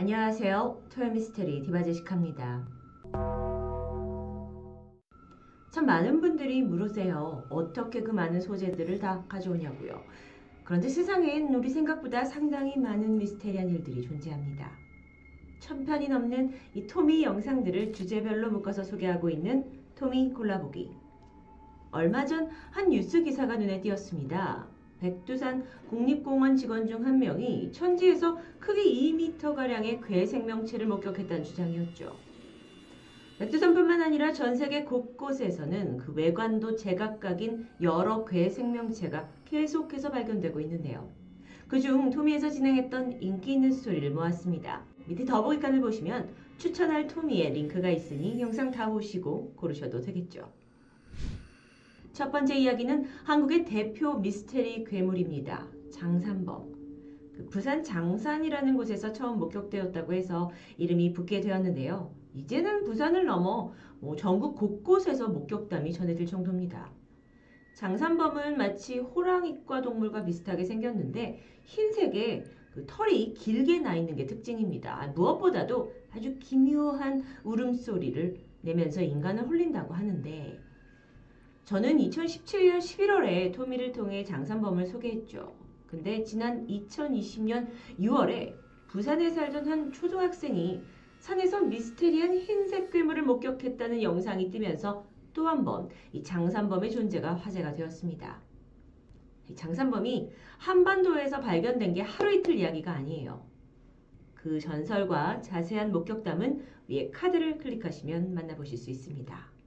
안녕하세요. 토요미스테리 디바제시카입니다. 참 많은 분들이 물으세요. 어떻게 그 많은 소재들을 다 가져오냐고요. 그런데 세상엔 우리 생각보다 상당히 많은 미스테리한 일들이 존재합니다. 천 편이 넘는 이 토미 영상들을 주제별로 묶어서 소개하고 있는 토미 골라보기. 얼마 전 한 뉴스 기사가 눈에 띄었습니다. 백두산 국립공원 직원 중 한 명이 천지에서 크기 2m가량의 괴 생명체를 목격했다는 주장이었죠. 백두산뿐만 아니라 전 세계 곳곳에서는 그 외관도 제각각인 여러 괴 생명체가 계속해서 발견되고 있는데요. 그중 토미에서 진행했던 인기 있는 스토리를 모았습니다. 밑에 더보기칸을 보시면 추천할 토미의 링크가 있으니 영상 다 보시고 고르셔도 되겠죠. 첫 번째 이야기는 한국의 대표 미스테리 괴물입니다. 장산범. 그 부산 장산이라는 곳에서 처음 목격되었다고 해서 이름이 붙게 되었는데요. 이제는 부산을 넘어 뭐 전국 곳곳에서 목격담이 전해질 정도입니다. 장산범은 마치 호랑이과 동물과 비슷하게 생겼는데 흰색에 그 털이 길게 나 있는 게 특징입니다. 아, 무엇보다도 아주 기묘한 울음소리를 내면서 인간을 홀린다고 하는데 저는 2017년 11월에 토미를 통해 장산범을 소개했죠. 근데 지난 2020년 6월에 부산에 살던 한 초등학생이 산에서 미스테리한 흰색 괴물을 목격했다는 영상이 뜨면서 또 한 번 이 장산범의 존재가 화제가 되었습니다. 이 장산범이 한반도에서 발견된 게 하루 이틀 이야기가 아니에요. 그 전설과 자세한 목격담은 위에 카드를 클릭하시면 만나보실 수 있습니다.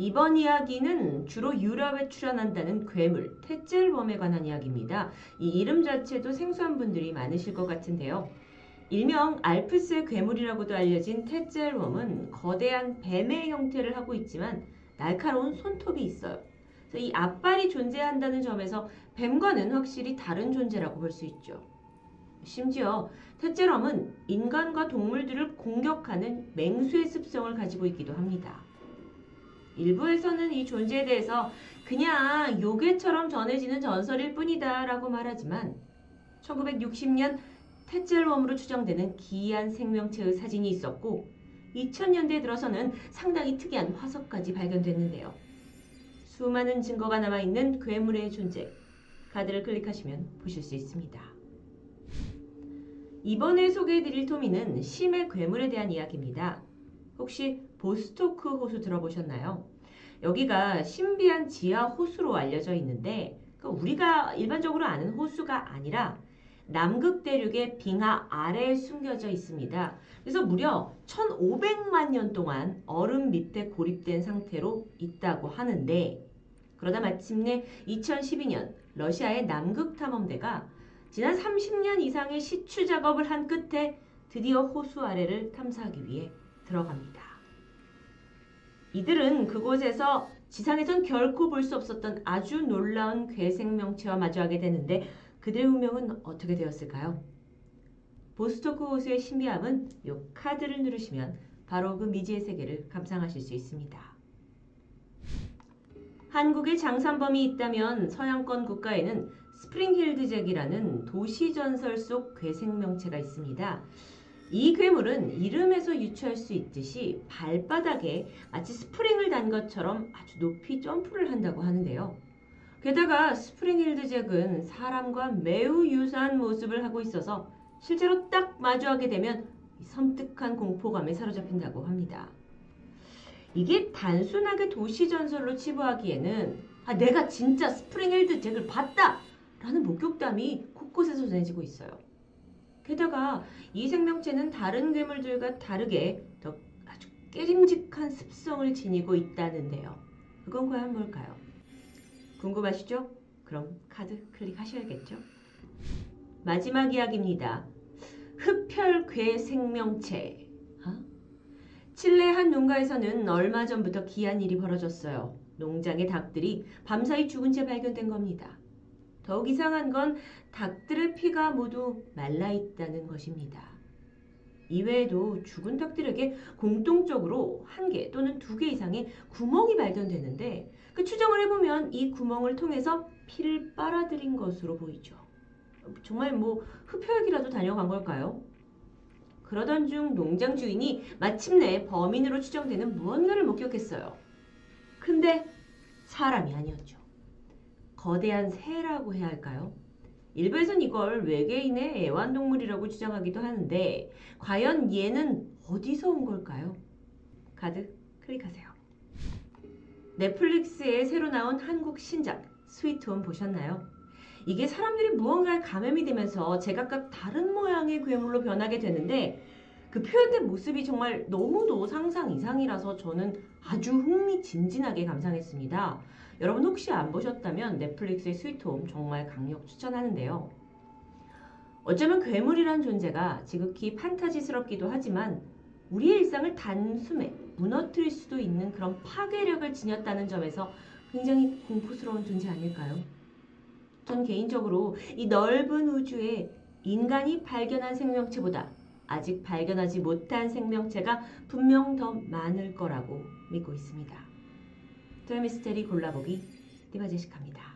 이번 이야기는 주로 유럽에 출현한다는 괴물, 테젤범에 관한 이야기입니다. 이 이름 자체도 생소한 분들이 많으실 것 같은데요. 일명 알프스의 괴물이라고도 알려진 테젤범은 거대한 뱀의 형태를 하고 있지만 날카로운 손톱이 있어요. 이 앞발이 존재한다는 점에서 뱀과는 확실히 다른 존재라고 볼 수 있죠. 심지어 테젤럼은 인간과 동물들을 공격하는 맹수의 습성을 가지고 있기도 합니다. 일부에서는 이 존재에 대해서 그냥 요괴처럼 전해지는 전설일 뿐이다 라고 말하지만 1960년 테젤웜으로 추정되는 기이한 생명체의 사진이 있었고 2000년대 들어서는 상당히 특이한 화석까지 발견됐는데요. 수많은 증거가 남아있는 괴물의 존재 카드를 클릭하시면 보실 수 있습니다. 이번에 소개해드릴 토미는 심해 괴물에 대한 이야기입니다. 혹시 보스토크 호수 들어보셨나요? 여기가 신비한 지하 호수로 알려져 있는데 그러니까 우리가 일반적으로 아는 호수가 아니라 남극 대륙의 빙하 아래에 숨겨져 있습니다. 그래서 무려 1500만 년 동안 얼음 밑에 고립된 상태로 있다고 하는데 그러다 마침내 2012년 러시아의 남극 탐험대가 지난 30년 이상의 시추 작업을 한 끝에 드디어 호수 아래를 탐사하기 위해 들어갑니다. 이들은 그곳에서 지상에선 결코 볼 수 없었던 아주 놀라운 괴생명체와 마주하게 되는데 그들의 운명은 어떻게 되었을까요? 보스토크 호수의 신비함은 이 카드를 누르시면 바로 그 미지의 세계를 감상하실 수 있습니다. 한국에 장산범이 있다면 서양권 국가에는 스프링힐드 잭이라는 도시 전설 속 괴생명체가 있습니다. 이 괴물은 이름에서 유추할 수 있듯이 발바닥에 마치 스프링을 단 것처럼 아주 높이 점프를 한다고 하는데요. 게다가 스프링힐드 잭은 사람과 매우 유사한 모습을 하고 있어서 실제로 딱 마주하게 되면 섬뜩한 공포감에 사로잡힌다고 합니다. 이게 단순하게 도시 전설로 치부하기에는 아, 내가 진짜 스프링힐드 잭을 봤다! 라는 목격담이 곳곳에서 전해지고 있어요. 게다가 이 생명체는 다른 괴물들과 다르게 더 아주 깨림직한 습성을 지니고 있다는데요. 그건 과연 뭘까요? 궁금하시죠? 그럼 카드 클릭하셔야겠죠? 마지막 이야기입니다. 흡혈괴 생명체. 어? 칠레 한 농가에서는 얼마 전부터 기한 일이 벌어졌어요. 농장의 닭들이 밤사이 죽은 채 발견된 겁니다. 더욱 이상한 건 닭들의 피가 모두 말라 있다는 것입니다. 이외에도 죽은 닭들에게 공통적으로 한 개 또는 두 개 이상의 구멍이 발견되는데 그 추정을 해보면 이 구멍을 통해서 피를 빨아들인 것으로 보이죠. 정말 뭐 흡혈귀라도 다녀간 걸까요? 그러던 중 농장 주인이 마침내 범인으로 추정되는 무언가를 목격했어요. 근데 사람이 아니었죠. 거대한 새라고 해야 할까요? 일부에선 이걸 외계인의 애완동물이라고 주장하기도 하는데 과연 얘는 어디서 온 걸까요? 가득 클릭하세요. 넷플릭스에 새로 나온 한국 신작 스위트홈 보셨나요? 이게 사람들이 무언가에 감염이 되면서 제각각 다른 모양의 괴물로 변하게 되는데 그 표현된 모습이 정말 너무도 상상 이상이라서 저는 아주 흥미진진하게 감상했습니다. 여러분 혹시 안 보셨다면 넷플릭스의 스위트홈 정말 강력 추천하는데요. 어쩌면 괴물이란 존재가 지극히 판타지스럽기도 하지만 우리의 일상을 단숨에 무너뜨릴 수도 있는 그런 파괴력을 지녔다는 점에서 굉장히 공포스러운 존재 아닐까요? 전 개인적으로 이 넓은 우주에 인간이 발견한 생명체보다 아직 발견하지 못한 생명체가 분명 더 많을 거라고 믿고 있습니다. 토요미스테리 골라보기 띠바제식합니다.